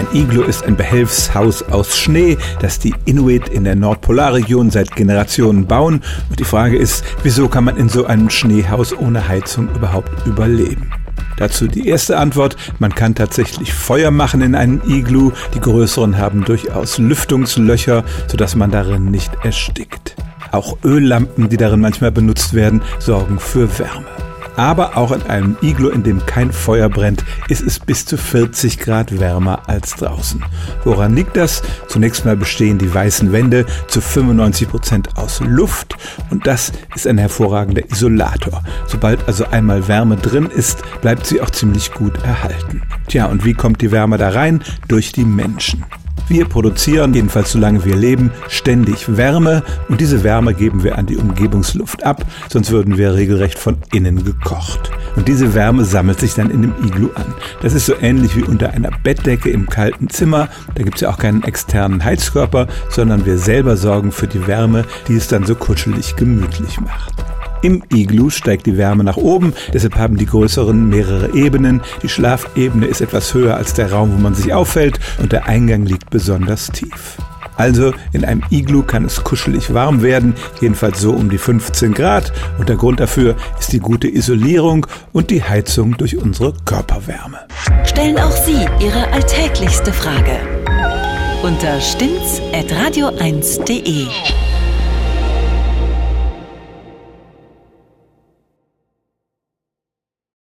Ein Iglo ist ein Behelfshaus aus Schnee, das die Inuit in der Nordpolarregion seit Generationen bauen. Und die Frage ist, wieso kann man in so einem Schneehaus ohne Heizung überhaupt überleben? Dazu die erste Antwort. Man kann tatsächlich Feuer machen in einem Iglu. Die größeren haben durchaus Lüftungslöcher, sodass man darin nicht erstickt. Auch Öllampen, die darin manchmal benutzt werden, sorgen für Wärme. Aber auch in einem Iglo, in dem kein Feuer brennt, ist es bis zu 40 Grad wärmer als draußen. Woran liegt das? Zunächst mal bestehen die weißen Wände zu 95 Prozent aus Luft und das ist ein hervorragender Isolator. Sobald also einmal Wärme drin ist, bleibt sie auch ziemlich gut erhalten. Tja, und wie kommt die Wärme da rein? Durch die Menschen. Wir produzieren, jedenfalls solange wir leben, ständig Wärme und diese Wärme geben wir an die Umgebungsluft ab, sonst würden wir regelrecht von innen gekocht. Und diese Wärme sammelt sich dann in dem Iglu an. Das ist so ähnlich wie unter einer Bettdecke im kalten Zimmer. Da gibt es ja auch keinen externen Heizkörper, sondern wir selber sorgen für die Wärme, die es dann so kuschelig gemütlich macht. Im Iglu steigt die Wärme nach oben, deshalb haben die größeren mehrere Ebenen. Die Schlafebene ist etwas höher als der Raum, wo man sich auffällt und der Eingang liegt besonders tief. Also in einem Iglu kann es kuschelig warm werden, jedenfalls so um die 15 Grad. Und der Grund dafür ist die gute Isolierung und die Heizung durch unsere Körperwärme. Stellen auch Sie Ihre alltäglichste Frage unter stimmtz.radio1.de.